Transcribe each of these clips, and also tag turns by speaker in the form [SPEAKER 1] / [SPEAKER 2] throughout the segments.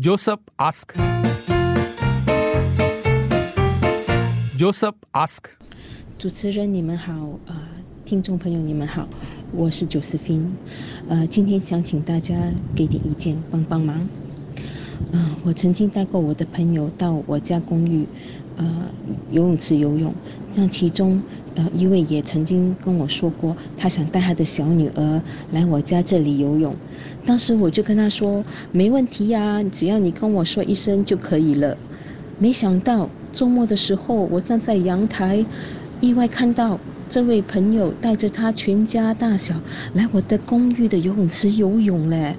[SPEAKER 1] Joseph ask. Joseph ask.
[SPEAKER 2] 主持人你们好，呃，听众朋友你们好，我是九思斌，呃，今天想请大家给点意见，帮帮忙。嗯、我曾经带过我的朋友到我家公寓，呃，游泳池游泳。那其中，呃，一位也曾经跟我说过，他想带他的小女儿来我家这里游泳。当时我就跟他说，没问题呀、只要你跟我说一声就可以了。没想到周末的时候，我站在阳台，意外看到这位朋友带着他全家大小来我的公寓的游泳池游泳嘞。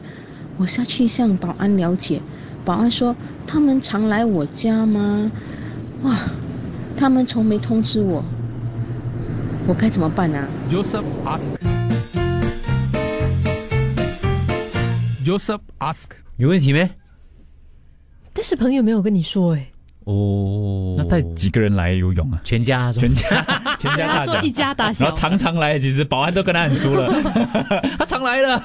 [SPEAKER 2] 我下去向保安了解，保安说他们常来我家吗？哇，他们从没通知我，我该怎么办啊
[SPEAKER 1] ？Joseph ask. Joseph ask.
[SPEAKER 3] 有问题没？
[SPEAKER 4] 但是朋友没有跟你说哎、
[SPEAKER 3] 哦，
[SPEAKER 5] 那带几个人来游泳啊？
[SPEAKER 3] 全家
[SPEAKER 5] 全家全家大小
[SPEAKER 4] 他说一，家大小
[SPEAKER 5] 然后，常常来，其实保安都跟他很熟了，他常来了。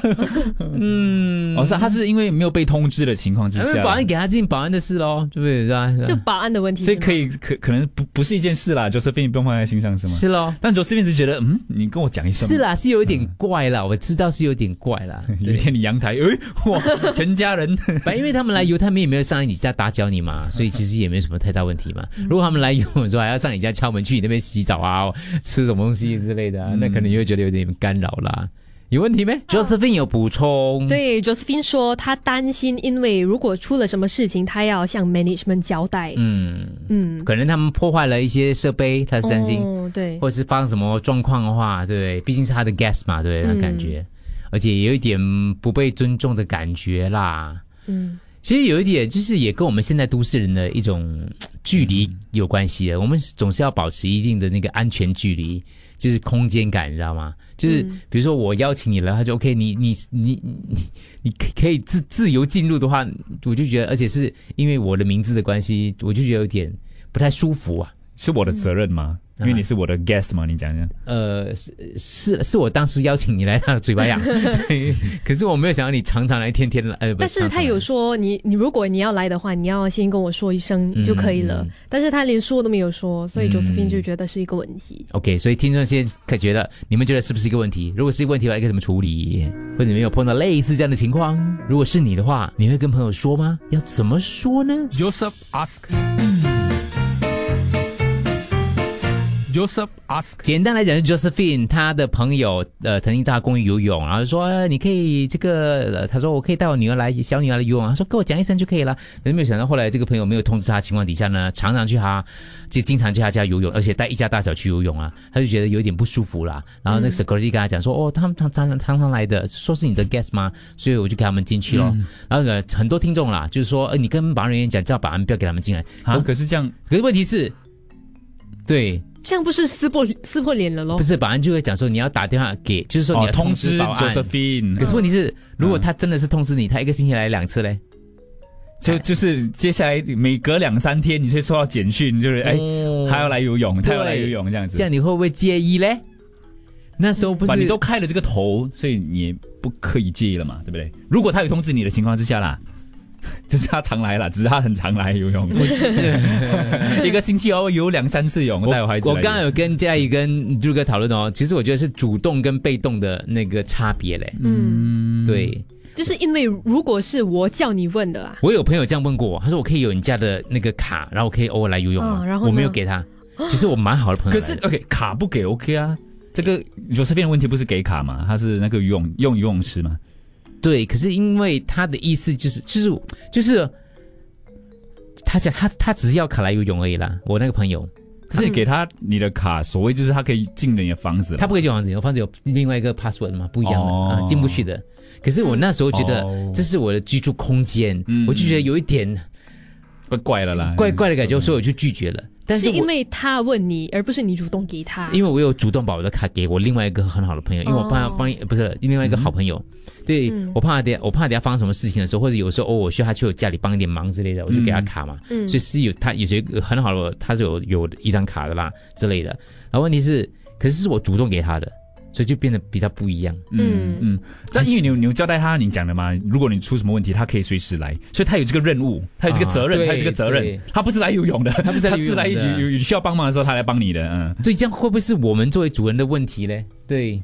[SPEAKER 3] 嗯，
[SPEAKER 5] 哦，是他是因为没有被通知的情况之下，
[SPEAKER 3] 保安给他进保安的事喽，对不对？是
[SPEAKER 4] 就保安的问题，
[SPEAKER 5] 所以可以可可能不不是一件事啦，Josephine 不用放在心上是吗？
[SPEAKER 3] 是喽。
[SPEAKER 5] 但 Josephine 是觉得，嗯，你跟我讲一声，
[SPEAKER 3] 是，啦，是有一点怪啦，我知道是有点怪啦。
[SPEAKER 5] 有一天你阳台，哎，哇，全家人，
[SPEAKER 3] 反正因为他们来游，他们也没有上来你家打搅你嘛，所以其实也没什么太大问题嘛。如果他们来游我说还要上你家敲门去你那边洗澡啊、吃什么东西之类的、啊，那可能你会觉得有点干扰啦。有问题没？Josephine 有补充，，
[SPEAKER 4] 对 Josephine 说，他担心，因为如果出了什么事情，他要向 management 交代。
[SPEAKER 3] 嗯，
[SPEAKER 4] 嗯，
[SPEAKER 3] 可能他们破坏了一些设备，他是担心，
[SPEAKER 4] 哦，对，
[SPEAKER 3] 或者是发生什么状况的话，对不对？毕竟是他的 guest 嘛，对不对？他感觉，而且也有一点不被尊重的感觉啦。
[SPEAKER 4] 嗯，
[SPEAKER 3] 其实有一点，就是也跟我们现在都市人的一种距离有关系的。我们总是要保持一定的那个安全距离，就是空间感，你知道吗？就是比如说我邀请你了，他就 OK，你你你你你可可以自自由进入的话，我就觉得，而且是因为我的名字的关系，我就觉得有点不太舒服啊。
[SPEAKER 5] 是我的责任吗？因为你是我的 guest 嘛，你讲讲。
[SPEAKER 3] 呃，是是是我当时邀请你来，他的嘴巴痒，对可是我没有想到你常常来，天天来。呃，
[SPEAKER 4] 但是他
[SPEAKER 3] 常常来
[SPEAKER 4] 有说，你你如果你要来的话，你要先跟我说一声就可以了。
[SPEAKER 3] 嗯
[SPEAKER 4] 但是他连说都没有说，所以
[SPEAKER 3] 嗯
[SPEAKER 4] Josephine 就觉得是一个问题。
[SPEAKER 3] OK，所以听众现在可觉得，你们觉得是不是一个问题？如果是一个问题的话，应该怎么处理？或者你们有碰到类似这样的情况？如果是你的话，你会跟朋友说吗？要怎么说呢
[SPEAKER 1] ？Joseph ask. Joseph ask.
[SPEAKER 3] 简单来讲，是 Josephine 她的朋友呃曾经在她公寓游泳，然后说、呃你可以这个，呃她说我可以带我女儿来小女儿来游泳，她说跟我讲一声就可以了。可是没有想到后来这个朋友没有通知她的情况底下呢，常常去她就经常去她家游泳，而且带一家大小去游泳啊，她就觉得有点不舒服啦。然后那个 security 跟她讲说，哦，他们常常常常来的，说是你的 guest 吗？所以我就给他们进去咯。然后呢，很多听众啦，就是说，呃，你跟保安人员讲，叫保安不要给他们进来。
[SPEAKER 5] 啊，可是这样，
[SPEAKER 3] 可是问题是，对。
[SPEAKER 4] 这样不是撕破撕破脸了喽
[SPEAKER 3] 不？是保安就会讲说你要打电话给，就是说你
[SPEAKER 5] 哦
[SPEAKER 3] 要，
[SPEAKER 5] 通知
[SPEAKER 3] 知保安。
[SPEAKER 5] Josephine，
[SPEAKER 3] 可是问题是，如果他真的是通知你，他一个星期来两次嘞，
[SPEAKER 5] 就就是接下来每隔两三天，你就会收到简讯，就是哎，
[SPEAKER 3] 哦
[SPEAKER 5] 他要来游泳，他要来游泳这样子。
[SPEAKER 3] 这样你会不会介意嘞？那时候不，是
[SPEAKER 5] 你都开了这个头，所以你不可以介意了嘛，对不对？如果他有通知你的情况之下啦，就是他常来啦，只是他很常来游泳，一个星期哦游两三次泳，带我孩子。
[SPEAKER 3] 我刚刚有跟嘉怡跟朱哥讨论哦，其实我觉得是主动跟被动的那个差别嘞。
[SPEAKER 4] 嗯，
[SPEAKER 3] 对
[SPEAKER 4] 就是因为如果是我叫你问的啊，
[SPEAKER 3] 我有朋友这样问过我，他说我可以有你家的那个卡，然后我可以偶尔来游泳吗？
[SPEAKER 4] 哦然后
[SPEAKER 3] 我没有给他，其实我蛮好的朋友的。
[SPEAKER 5] 可是 OK 卡不给 OK 啊？这个 Josephine 的问题不是给卡嘛？他是那个游泳用游泳池嘛？
[SPEAKER 3] 对，可是因为他的意思就是就是就是，他想他他只是要卡来游泳而已啦。我那个朋友，
[SPEAKER 5] 可是你给他你的卡，所谓就是他可以进你的房子，
[SPEAKER 3] 他不可以进房子，我房子有另外一个 password 嘛，不一样的、
[SPEAKER 5] 哦
[SPEAKER 3] 啊，进不去的。可是我那时候觉得
[SPEAKER 5] 哦
[SPEAKER 3] 这是我的居住空间，
[SPEAKER 5] 嗯
[SPEAKER 3] 我就觉得有一点
[SPEAKER 5] 怪怪的啦，
[SPEAKER 3] 怪怪的感觉，所以我就拒绝了。但是
[SPEAKER 4] 是因为他问你，而不是你主动给他。
[SPEAKER 3] 因为我有主动把我的卡给我另外一个很好的朋友，因为我怕
[SPEAKER 4] 哦。
[SPEAKER 3] 放不是另外一个好朋友，对、
[SPEAKER 4] 嗯。
[SPEAKER 3] 我怕等我怕等下发生什么事情的时候，或者有时候哦我需要他去我家里帮一点忙之类的，我就给他卡嘛，
[SPEAKER 4] 嗯。
[SPEAKER 3] 所以是有他有些很好的，他是有有一张卡的啦之类的。然后问题是，可是是我主动给他的，所以就变得比较不一样。
[SPEAKER 5] 嗯嗯，但因为你有你有交代他，你讲的嘛，如果你出什么问题，他可以随时来，所以他有这个任务，他有这个责任，
[SPEAKER 3] 啊
[SPEAKER 5] 他有这个责任，他不是来游泳的，他
[SPEAKER 3] 不是来游泳的
[SPEAKER 5] 他是来有有有需要帮忙的时候，他来帮你的，嗯。
[SPEAKER 3] 所以这样会不会是我们作为主人的问题嘞？对，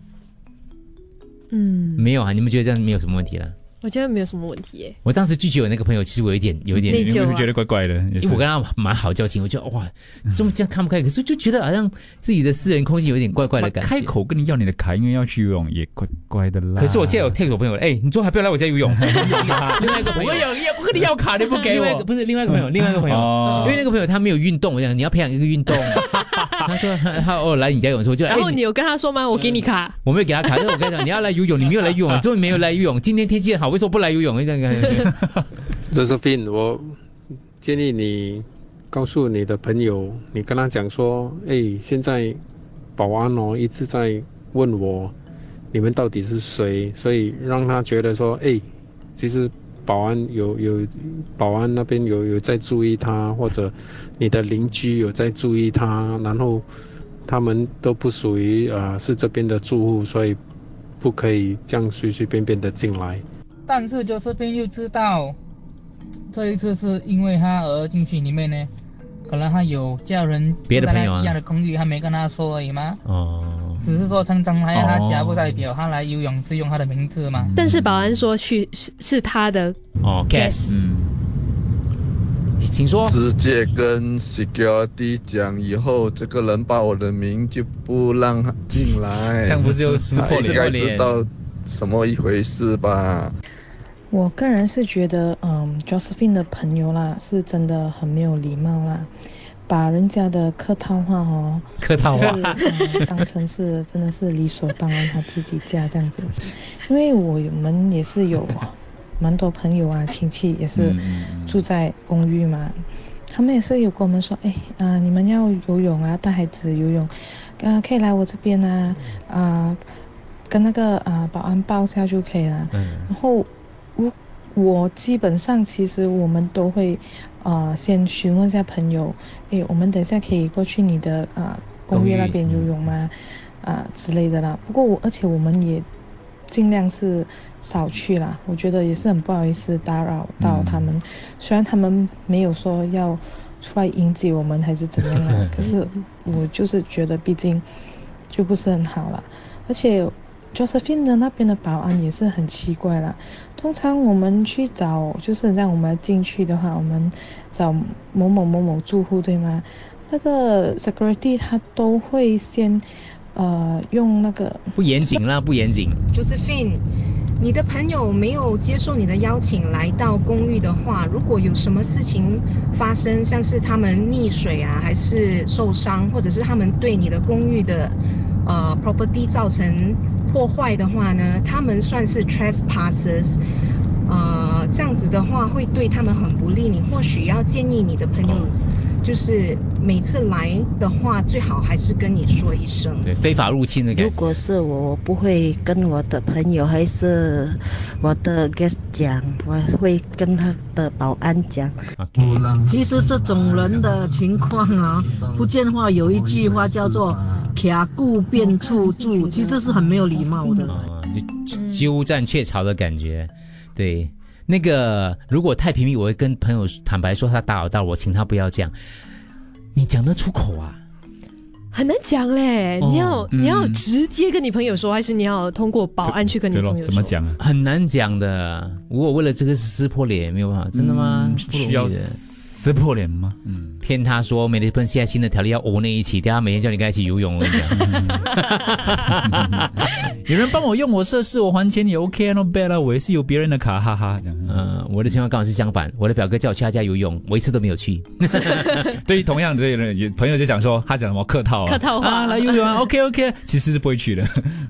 [SPEAKER 4] 嗯，
[SPEAKER 3] 没有啊，你们觉得这样没有什么问题了？
[SPEAKER 4] 我觉得没有什么问题耶。
[SPEAKER 3] 我当时拒绝我那个朋友，其实我有一点有一点
[SPEAKER 4] 内疚
[SPEAKER 5] 觉得怪怪的？
[SPEAKER 3] 因为我跟他蛮好交情，我觉得哇，这么这样看不开，可是就觉得好像自己的私人空间有点怪怪的感觉。
[SPEAKER 5] 开，口跟你要你的卡，因为要去游泳也怪怪的啦。
[SPEAKER 3] 可是我现在有 take 我朋友，哎，你最后还不要来我家游泳。另外一个
[SPEAKER 5] 我
[SPEAKER 3] 朋友
[SPEAKER 5] 我有。我跟你要卡，你不给我
[SPEAKER 3] 另外一个。不是另外一个朋友，另外一个朋友，
[SPEAKER 5] 哦
[SPEAKER 3] 因为那个朋友他没有运动，我想你要培养一个运动。他说他哦来你家游泳，我就哎
[SPEAKER 4] 然后你有跟他说吗？我给你卡。
[SPEAKER 3] 我没有给他卡，但是我跟你讲你要来游泳，你没有来游泳，你终于没有来游泳。今天天气很好，为什么不来游泳？这样感觉。
[SPEAKER 6] Josephine，我建议你告诉你的朋友，你跟他讲说，哎，现在保安哦一直在问我，你们到底是谁，所以让他觉得说，哎，其实保安有有保安那边有有在注意他，或者你的邻居有在注意他，然后他们都不属于呃是这边的住户，所以不可以这样随随便便的进来。
[SPEAKER 7] 但是 Josephine 又知道，这一次是因为他而进去里面呢，可能他有叫人
[SPEAKER 3] 别的朋友啊
[SPEAKER 7] 一样的公寓，他没跟他说而已吗。
[SPEAKER 3] 哦，
[SPEAKER 7] 只是说常常来他家，
[SPEAKER 5] 哦
[SPEAKER 7] 不代表他来游泳是用他的名字嘛。
[SPEAKER 4] 但是保安说去是是他的
[SPEAKER 3] 哦 gas，
[SPEAKER 5] 嗯，
[SPEAKER 3] 请说。
[SPEAKER 8] 直接跟 security 讲，以后这个人报我的名就不让他进来。
[SPEAKER 5] 这样不是又撕破脸？
[SPEAKER 8] 他应该知道什么一回事吧？
[SPEAKER 9] 我个人是觉得，嗯，Josephine 的朋友啦，是真的很没有礼貌啦，把人家的客套话哦，
[SPEAKER 3] 客套
[SPEAKER 9] 是
[SPEAKER 3] 话，
[SPEAKER 9] 呃当成是真的是理所当然，他自己家这样子。因为我们也是有蛮多朋友啊，亲戚也是
[SPEAKER 5] 嗯
[SPEAKER 9] 住在公寓嘛，他们也是有跟我们说，哎啊、你们要游泳啊，带孩子游泳，啊、可以来我这边啊，啊、跟那个啊、保安报下就可以了。
[SPEAKER 3] 嗯，
[SPEAKER 9] 然后我我基本上其实我们都会呃先询问一下朋友，诶，我们等一下可以过去你的啊、公寓那边游泳吗？啊、之类的啦。不过我而且我们也尽量是少去啦，我觉得也是很不好意思打扰到他们，虽然他们没有说要出来迎接我们还是怎样啦，可是我就是觉得毕竟就不是很好啦，而且。Josephine 的那边的保安也是很奇怪啦。通常我们去找，就是让我们进去的话，我们找某某某某住户，对吗？那个 security 他都会先，呃，用那个
[SPEAKER 3] 不严谨啦，不严谨。
[SPEAKER 10] Josephine，你的朋友没有接受你的邀请来到公寓的话，如果有什么事情发生，像是他们溺水啊，还是受伤，或者是他们对你的公寓的呃 property 造成破坏的话呢，他们算是 trespassers。呃，这样子的话会对他们很不利。你或许要建议你的朋友，就是每次来的话，最好还是跟你说一声。
[SPEAKER 3] 对，非法入侵的感觉。
[SPEAKER 11] 如果是我，我不会跟我的朋友还是我的 guest 讲，我会跟他的保安讲。
[SPEAKER 12] 其实这种人的情况啊，福建话有一句话叫做“卡固变处住”，其实是很没有礼貌的。
[SPEAKER 3] 啊，就鸠占鹊巢的感觉。对，那个如果太平密，我会跟朋友坦白说他打扰到我，请他不要这样。你讲得出口啊？
[SPEAKER 4] 很难讲嘞，你要、
[SPEAKER 3] 哦
[SPEAKER 4] 你要
[SPEAKER 3] 嗯
[SPEAKER 4] 直接跟你朋友说，还是你要通过保安去跟你朋友说？
[SPEAKER 5] 讲啊？
[SPEAKER 3] 很难讲的。如果为了这个撕破脸，没有办法，真的吗？
[SPEAKER 5] 嗯
[SPEAKER 3] 不容易
[SPEAKER 5] 需要
[SPEAKER 3] 的
[SPEAKER 5] 撕破脸吗？嗯，
[SPEAKER 3] 骗他说美利喷现在新的条例要欧那一起，等下每天叫你跟他一起游泳，我跟你讲。
[SPEAKER 5] 有人帮我用我设施，我还钱也 OK 啊，not bad 啊，我也是有别人的卡，哈哈。
[SPEAKER 3] 嗯，我的情况刚好是相反，我的表哥叫我去他家游泳，我一次都没有去。
[SPEAKER 5] 对，同样的人朋友就讲说他讲什么客套啊，
[SPEAKER 4] 客套话
[SPEAKER 5] 啊，来游泳啊，OK OK，其实是不会去的。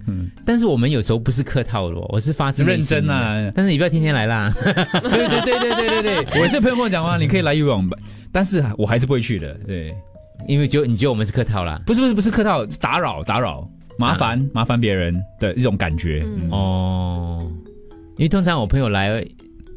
[SPEAKER 3] 嗯但是我们有时候不是客套的哦，我是发自内
[SPEAKER 5] 认真啊
[SPEAKER 3] 但是你不要天天来啦。
[SPEAKER 5] 对对对对对对对，我是朋友跟我讲话，你可以来游泳，但是我还是不会去的。对，
[SPEAKER 3] 因为就你觉得我们是客套啦？
[SPEAKER 5] 不是不是不是客套，打扰打扰，麻烦、麻烦别人的一种感觉。嗯
[SPEAKER 3] 哦，因为通常我朋友来，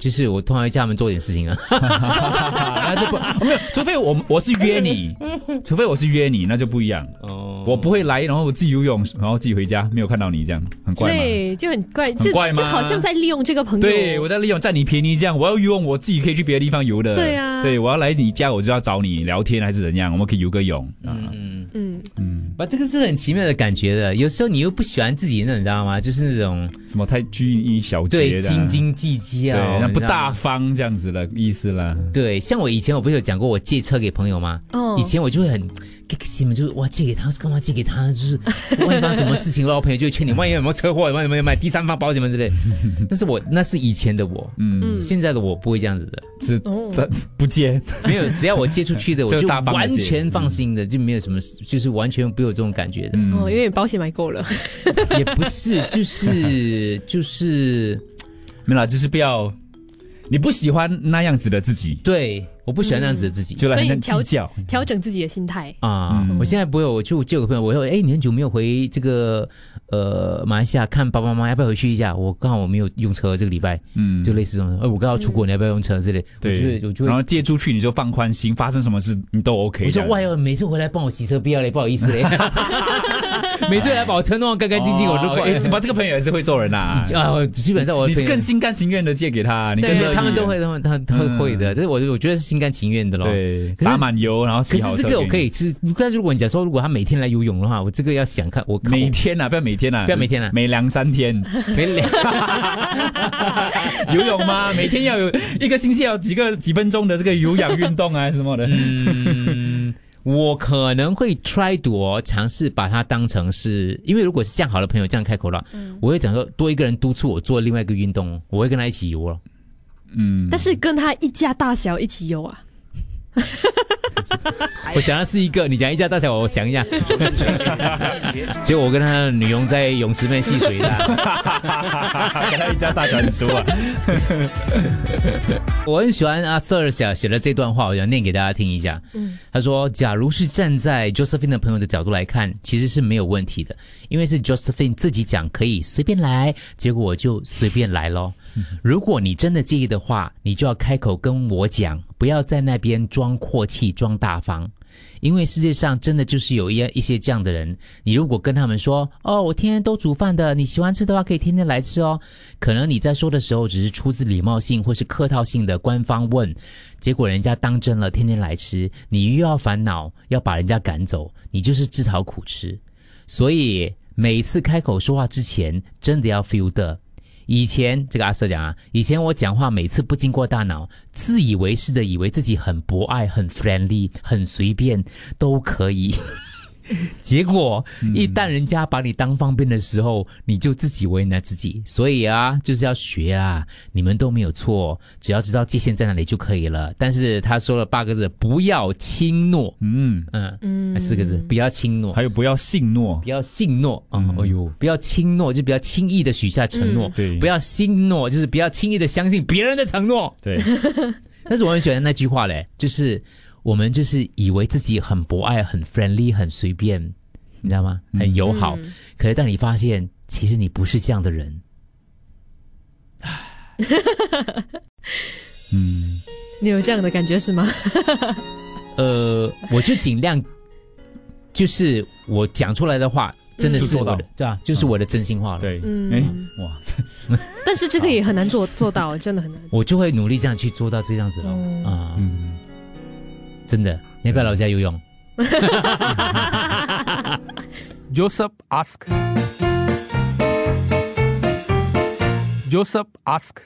[SPEAKER 3] 就是我通常会叫他们做点事情啊。
[SPEAKER 5] 那就不没有，除非我我是约你，除非我是约你，那就不一样。
[SPEAKER 3] 哦，
[SPEAKER 5] 我不会来，然后我自己游泳，然后自己回家，没有看到你，这样很怪吗？
[SPEAKER 4] 对，就很怪，就
[SPEAKER 5] 很怪吗
[SPEAKER 4] 就好像在利用这个朋友。
[SPEAKER 5] 对，我在利用占你便宜，这样我要游泳，我自己可以去别的地方游的。
[SPEAKER 4] 对啊
[SPEAKER 5] 对我要来你家，我就要找你聊天还是怎样，我们可以游个泳啊。
[SPEAKER 3] 嗯，吧，这个是很奇妙的感觉的。有时候你又不喜欢自己那，你知道吗？就是那种
[SPEAKER 5] 什么太拘泥小节
[SPEAKER 3] 对
[SPEAKER 5] 的，
[SPEAKER 3] 斤斤计较，
[SPEAKER 5] 对，那不大方这样子的意思啦。
[SPEAKER 3] 对，像我以前我不是有讲过我借车给朋友吗？
[SPEAKER 4] 哦
[SPEAKER 3] 以前我就会很就是哇借给他干嘛借给他呢？就是万一发生什么事情，然后我朋友就会劝你，万一有什么车祸，万一有没有买第三方保险什么之类。但是我那是以前的我，
[SPEAKER 5] 嗯，
[SPEAKER 3] 现在的我不会这样子的，
[SPEAKER 5] 是
[SPEAKER 4] 哦
[SPEAKER 5] 不不接，
[SPEAKER 3] 没有，只要我接出去的，我
[SPEAKER 5] 就
[SPEAKER 3] 就完全放心的，就没有什么，就是完全不有这种感觉的。
[SPEAKER 5] 嗯
[SPEAKER 4] 哦，因为保险买够了。
[SPEAKER 3] 也不是，就是就是，
[SPEAKER 5] 没啦，就是不要，你不喜欢那样子的自己，
[SPEAKER 3] 对，我不喜欢那样子的自己。
[SPEAKER 5] 就来很
[SPEAKER 4] 所以调
[SPEAKER 5] 计较。
[SPEAKER 4] 调整自己的心态。
[SPEAKER 3] 啊、
[SPEAKER 5] 嗯
[SPEAKER 3] 我现在不会，我就就有个朋友，我说，哎，你很久没有回这个呃马来西亚看爸爸妈妈，要不要回去一下？我刚好我没有用车，这个礼拜，
[SPEAKER 5] 嗯，
[SPEAKER 3] 就类似这种，哎，我刚好出国，你要不要用车之类？我
[SPEAKER 5] 对
[SPEAKER 3] 觉得我就会。
[SPEAKER 5] 然后借出去你就放宽心，发生什么事你都 OK 的。
[SPEAKER 3] 我说哇哟，每次回来帮我洗车，不要嘞，不好意思嘞。每次来把我车弄得干干净净，我都不好意思。
[SPEAKER 5] 哎，这个朋友也是会做人呐。
[SPEAKER 3] 啊，我基本上我
[SPEAKER 5] 你更心甘情愿的借给他，你更
[SPEAKER 3] 对
[SPEAKER 5] 乐意
[SPEAKER 3] 他们都会，他们他他
[SPEAKER 5] 嗯
[SPEAKER 3] 会的，但是我我觉得是心甘情愿的咯。
[SPEAKER 5] 对，打满油然后
[SPEAKER 3] 可
[SPEAKER 5] 洗好可
[SPEAKER 3] 是这个我可
[SPEAKER 5] 给
[SPEAKER 3] 以是，但是如果你假说如果他每天来游泳的话，我这个要想看我
[SPEAKER 5] 每天啊，不要每天啊，
[SPEAKER 3] 不要每天啊
[SPEAKER 5] 每两三天
[SPEAKER 3] 每两
[SPEAKER 5] 游泳吗？每天要有一个星期要有几个几分钟的这个有氧运动啊什么的。
[SPEAKER 3] 嗯，我可能会 try to 哦尝试把它当成是，因为如果是这样好的朋友这样开口了，我会讲说多一个人督促我做另外一个运动，我会跟他一起游了。
[SPEAKER 5] 嗯，
[SPEAKER 4] 但是跟他一家大小一起游啊，
[SPEAKER 3] 我想的是一个，你讲一家大小，我想一下，结果我跟他的女佣在泳池里面戏水的。
[SPEAKER 5] 跟他一家大小很熟啊。
[SPEAKER 3] 我很喜欢阿 Sir 写写的这段话，我想念给大家听一下。
[SPEAKER 4] 嗯
[SPEAKER 3] 他说：“假如是站在 Josephine 的朋友的角度来看，其实是没有问题的，因为是 Josephine 自己讲可以随便来，结果我就随便来咯。如果你真的介意的话，你就要开口跟我讲，不要在那边装阔气、装大方。”因为世界上真的就是有一一些这样的人，你如果跟他们说，哦，我天天都煮饭的，你喜欢吃的话可以天天来吃哦。可能你在说的时候只是出自礼貌性或是客套性的官方问，结果人家当真了，天天来吃，你又要烦恼要把人家赶走，你就是自讨苦吃。所以每次开口说话之前，真的要 feel 的。以前这个阿瑟讲啊，以前我讲话每次不经过大脑，自以为是的以为自己很博爱、很 friendly、很随便都可以。结果一旦人家把你当方便的时候，你就自己为难自己。所以啊，就是要学啊，你们都没有错，只要知道界限在哪里就可以了。但是他说了八个字：不要轻诺。
[SPEAKER 5] 嗯
[SPEAKER 3] 嗯
[SPEAKER 4] 嗯，
[SPEAKER 3] 四个字：不要轻诺。
[SPEAKER 5] 还有不要信诺
[SPEAKER 3] 不，要信诺啊！哎呦，不要轻诺，就不要轻易的许下承诺；
[SPEAKER 5] 对
[SPEAKER 3] 不要信诺，就是不要轻易的相信别人的承诺。
[SPEAKER 5] 对，
[SPEAKER 3] 但是我很喜欢那句话嘞，就是我们就是以为自己很博爱、很 friendly、很随便，你知道吗？很友好。
[SPEAKER 4] 嗯
[SPEAKER 3] 可是当你发现，其实你不是这样的人，
[SPEAKER 5] 嗯，
[SPEAKER 4] 你有这样的感觉是吗？
[SPEAKER 3] 呃，我就尽量，就是我讲出来的话，真的
[SPEAKER 5] 是做到
[SPEAKER 3] 的，对吧？就是我的真心话了。
[SPEAKER 5] 对，
[SPEAKER 4] 嗯
[SPEAKER 5] 哎，哇，
[SPEAKER 4] 但是这个也很难做做到，真的很难。
[SPEAKER 3] 我就会努力这样去做到这样子咯。
[SPEAKER 4] 嗯
[SPEAKER 3] 啊，
[SPEAKER 5] 嗯，
[SPEAKER 3] 真的，你要不要老家游泳
[SPEAKER 1] ？Joseph ask. Joseph ask.